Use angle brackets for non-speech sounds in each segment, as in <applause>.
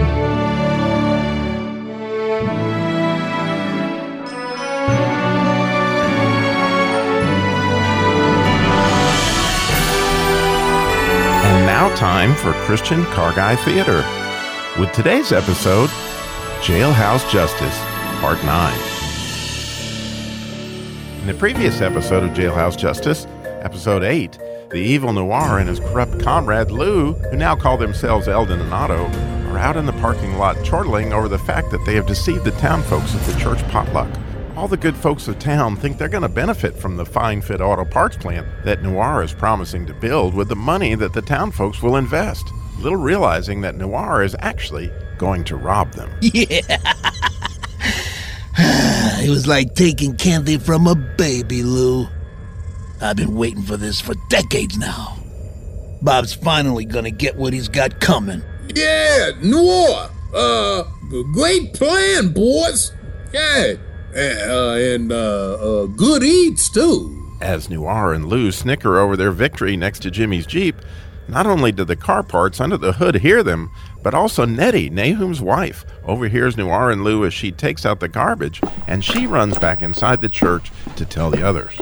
And now, time for Christian Car Guy Theater. With today's episode, Jailhouse Justice, Part 9. In the previous episode of Jailhouse Justice, Episode 8, the evil Noire and his corrupt comrade Lou, who now call themselves Eldon and Otto, are out in the parking lot chortling over the fact that they have deceived the town folks at the church potluck. All the good folks of town think they're going to benefit from the fine fit auto parts plant that Noire is promising to build with the money that the town folks will invest, little realizing that Noire is actually going to rob them. <laughs> Yeah. <sighs> it was like taking candy from a baby, Lou. I've been waiting for this for decades now. Bob's finally gonna get what he's got coming. Yeah, Noire. Uh, great plan, boys. Yeah, uh, and uh, uh, good eats too. As Noire and Lou snicker over their victory next to Jimmy's Jeep, not only do the car parts under the hood hear them, but also Nettie, Nahum's wife, overhears Noire and Lou as she takes out the garbage, and she runs back inside the church to tell the others.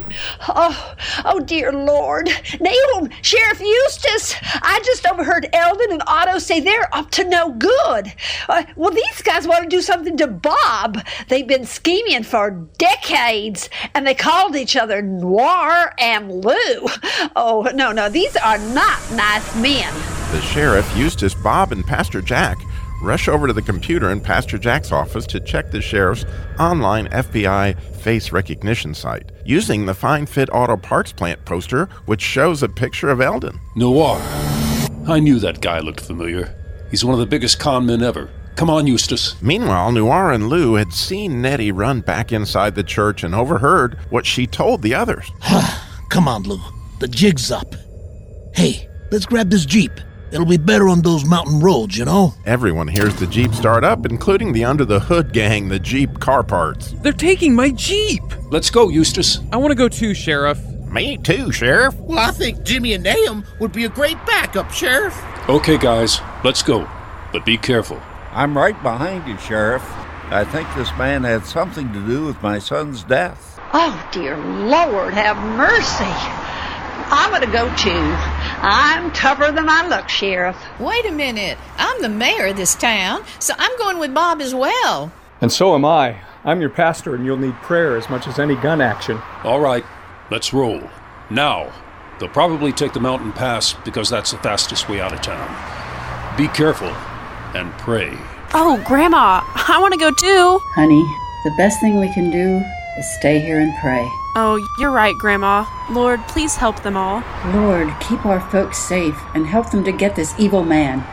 Oh, oh dear Lord. Nahum, Sheriff Eustace, I just overheard Eldon and Otto say they're up to no good. Uh, well, these guys want to do something to Bob. They've been scheming for decades, and they called each other Noire and Lou. Oh, no, no, these are not nice men. The sheriff, Eustace, Bob, and Pastor Jack rush over to the computer in Pastor Jack's office to check the sheriff's online FBI face recognition site using the Fine Fit Auto Parts Plant poster, which shows a picture of Eldon. Noire. I knew that guy looked familiar. He's one of the biggest con men ever. Come on, Eustace. Meanwhile, Noire and Lou had seen Nettie run back inside the church and overheard what she told the others. <sighs> Come on, Lou. The jig's up. Hey, let's grab this Jeep. It'll be better on those mountain roads, you know? Everyone hears the Jeep start up, including the under the hood gang, the Jeep car parts. They're taking my Jeep! Let's go, Eustace. I want to go too, Sheriff. Me too, Sheriff. Well, I think Jimmy and Nahum would be a great backup, Sheriff. Okay, guys, let's go. But be careful. I'm right behind you, Sheriff. I think this man had something to do with my son's death. Oh, dear Lord, have mercy. I'm going to go too. I'm tougher than I look, Sheriff. Wait a minute. I'm the mayor of this town, so I'm going with Bob as well. And so am I. I'm your pastor, and you'll need prayer as much as any gun action. All right, let's roll. Now. They'll probably take the mountain pass because that's the fastest way out of town. Be careful and pray. Oh, Grandma, I want to go too. Honey, the best thing we can do is stay here and pray. Oh, you're right, Grandma. Lord, please help them all. Lord, keep our folks safe and help them to get this evil man.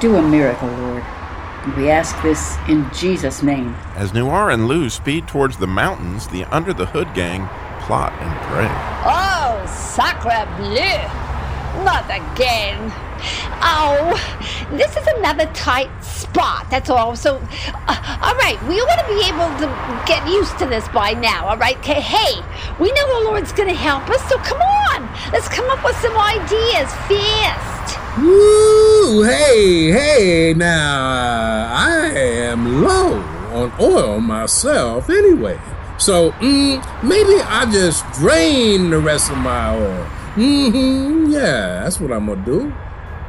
Do a miracle, Lord. And we ask this in Jesus' name. As Noire and Lou speed towards the mountains, the Under the Hood gang plot and pray. Oh, sacre bleu! Not again. Oh, this is another tight spot. That's all. So, uh, all right, we ought to be able to get used to this by now. All right. Hey, we know the Lord's going to help us. So come on, let's come up with some ideas fast. Woo! Hey, hey! Now I am low on oil myself, anyway. So, mm, maybe I just drain the rest of my oil. Mm-hmm. Yeah, that's what I'm gonna do.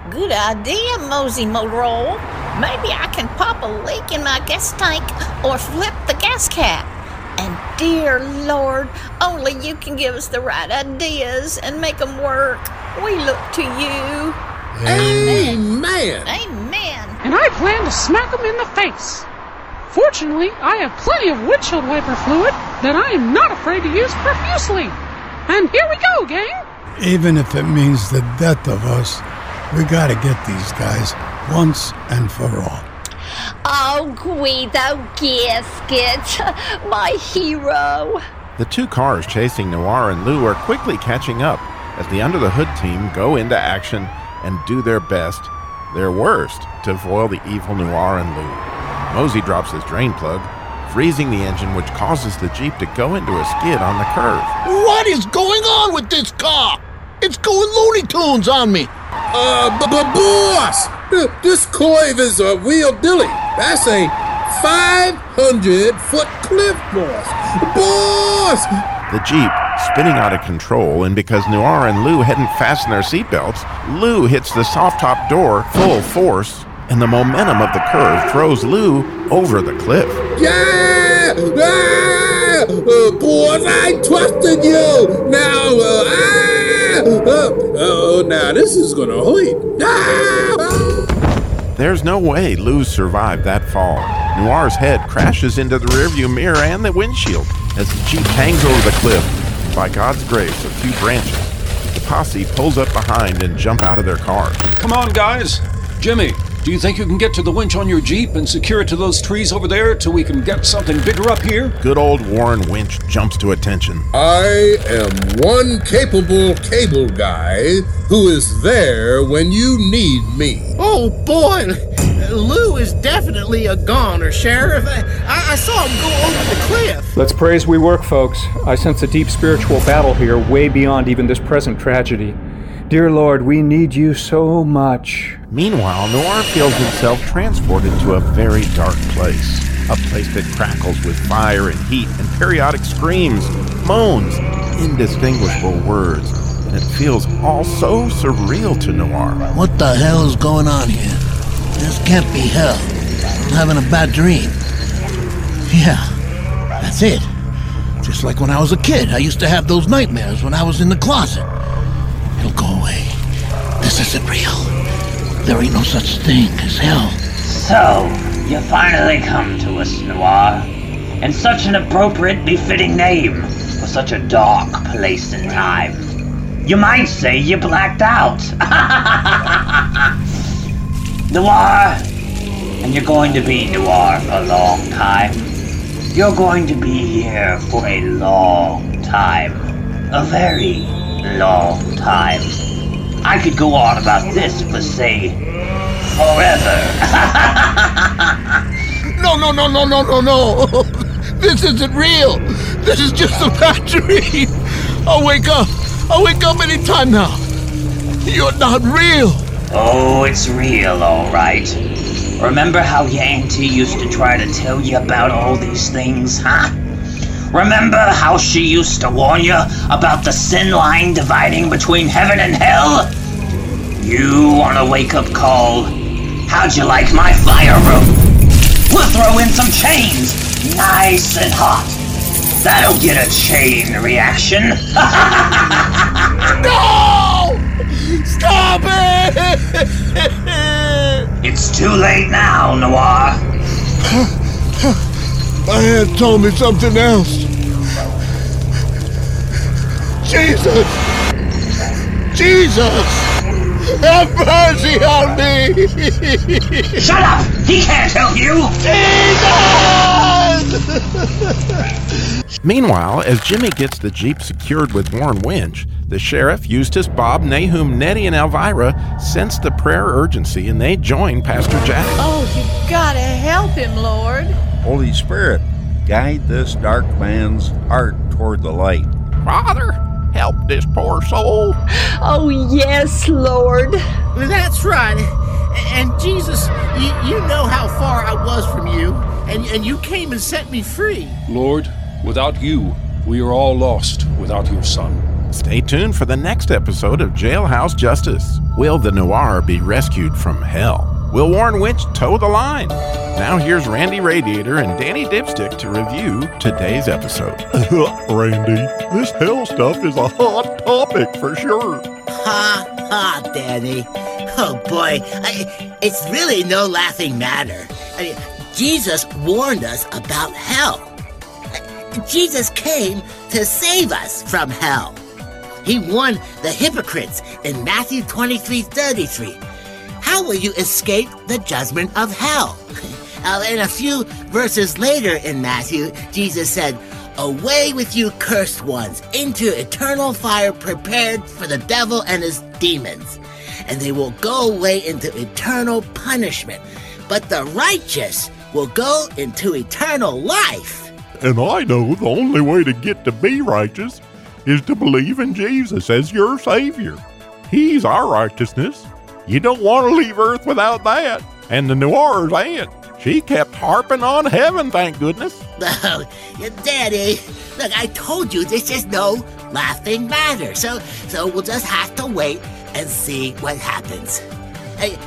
Good idea, Mosey Moreau. Maybe I can pop a leak in my gas tank or flip the gas cap. And dear Lord, only you can give us the right ideas and make them work. We look to you. Amen. Amen. And I plan to smack them in the face. Fortunately, I have plenty of windshield wiper fluid that I am not afraid to use profusely. And here we go, gang. Even if it means the death of us, we gotta get these guys once and for all. Oh, Guido Gasket, my hero. The two cars chasing Noire and Lou are quickly catching up as the Under the Hood team go into action and do their best, their worst, to foil the evil Noire and Lou. Mosey drops his drain plug, freezing the engine, which causes the Jeep to go into a skid on the curve. What is going on with this car? It's going Looney Tunes on me. Uh, but, but boss, this coive is a real dilly. That's a 500 foot cliff, boss. Boss! The Jeep spinning out of control, and because Noire and Lou hadn't fastened their seatbelts, Lou hits the soft top door full force, and the momentum of the curve throws Lou over the cliff. Yeah! Ah! Uh, boss, I trusted you! Now, uh, ah! Oh, now this is gonna hurt. Ah! There's no way Lou survived that fall. Noire's head crashes into the rearview mirror and the windshield as the Jeep hangs over the cliff. By God's grace, a few branches. The posse pulls up behind and jump out of their car. Come on, guys. Jimmy, do you think you can get to the winch on your Jeep and secure it to those trees over there till we can get something bigger up here? Good old Warren Winch jumps to attention. I am one capable cable guy who is there when you need me. Oh boy, Lou is definitely a goner, Sheriff. I, I saw him go over the cliff. Let's pray as we work, folks. I sense a deep spiritual battle here, way beyond even this present tragedy. Dear Lord, we need you so much. Meanwhile, Noire feels himself transported to a very dark place. A place that crackles with fire and heat and periodic screams, moans, indistinguishable words. And it feels all so surreal to Noire. What the hell is going on here? This can't be hell. I'm having a bad dream. Yeah, that's it. Just like when I was a kid, I used to have those nightmares when I was in the closet. This isn't real. There ain't no such thing as hell. So, you finally come to us, Noire. And such an appropriate, befitting name for such a dark place and time. You might say you blacked out. <laughs> Noir! And you're going to be Noir for a long time. You're going to be here for a long time. A very long time. I could go on about this for, say, forever. <laughs> No, no, no, no, no, no, no. <laughs> This isn't real. This is just a bad dream. I'll wake up. I'll wake up anytime now. You're not real. Oh, it's real, all right. Remember how your auntie used to try to tell you about all these things, huh? Remember how she used to warn you about the sin line dividing between heaven and hell? You want a wake up call? How'd you like my fire room? We'll throw in some chains, nice and hot. That'll get a chain reaction. <laughs> no! Stop it! <laughs> It's too late now, Noire. My aunt told me something else. Jesus! Jesus! Have mercy on me! Shut up! He can't help you! Jesus! Meanwhile, as Jimmy gets the Jeep secured with Warren Winch, the sheriff, Eustace, Bob, Nahum, Nettie, and Elvira sense the prayer urgency and they join Pastor Jack. Oh, you gotta help him, Lord. Holy Spirit, guide this dark man's heart toward the light. Father, help this poor soul. Oh, yes, Lord. That's right. And Jesus, you, you know how far I was from you, and, and you came and set me free. Lord, without you, we are all lost without your son. Stay tuned for the next episode of Jailhouse Justice. Will the Noire be rescued from hell? Will Warren Winch toe the line? Now here's Randy Radiator and Danny Dipstick to review today's episode. <laughs> Randy, this hell stuff is a hot topic for sure. Ha ha, Danny. Oh boy, I, it's really no laughing matter. I mean, Jesus warned us about hell. Jesus came to save us from hell. He warned the hypocrites in Matthew 23 33. How will you escape the judgment of hell? <laughs> Uh, and a few verses later in Matthew, Jesus said, Away with you, cursed ones, into eternal fire prepared for the devil and his demons. And they will go away into eternal punishment. But the righteous will go into eternal life. And I know the only way to get to be righteous is to believe in Jesus as your Savior. He's our righteousness. You don't want to leave Earth without that. And the Noire's aunt, she kept harping on heaven, thank goodness. <laughs> Oh, Daddy, look, I told you this is no laughing matter. So, so we'll just have to wait and see what happens. Hey,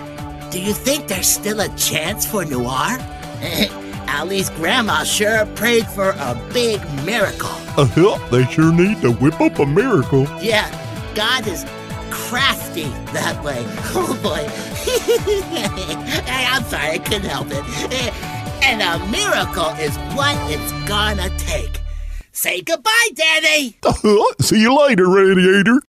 do you think there's still a chance for Noire? <laughs> Ali's grandma sure prayed for a big miracle. Uh huh. they sure need to whip up a miracle. Yeah, God is crafty that way. <laughs> Oh boy. <laughs> I'm sorry, I couldn't help it. Eh, and a miracle is what it's gonna take. Say goodbye, Daddy. <laughs> See you later, Radiator.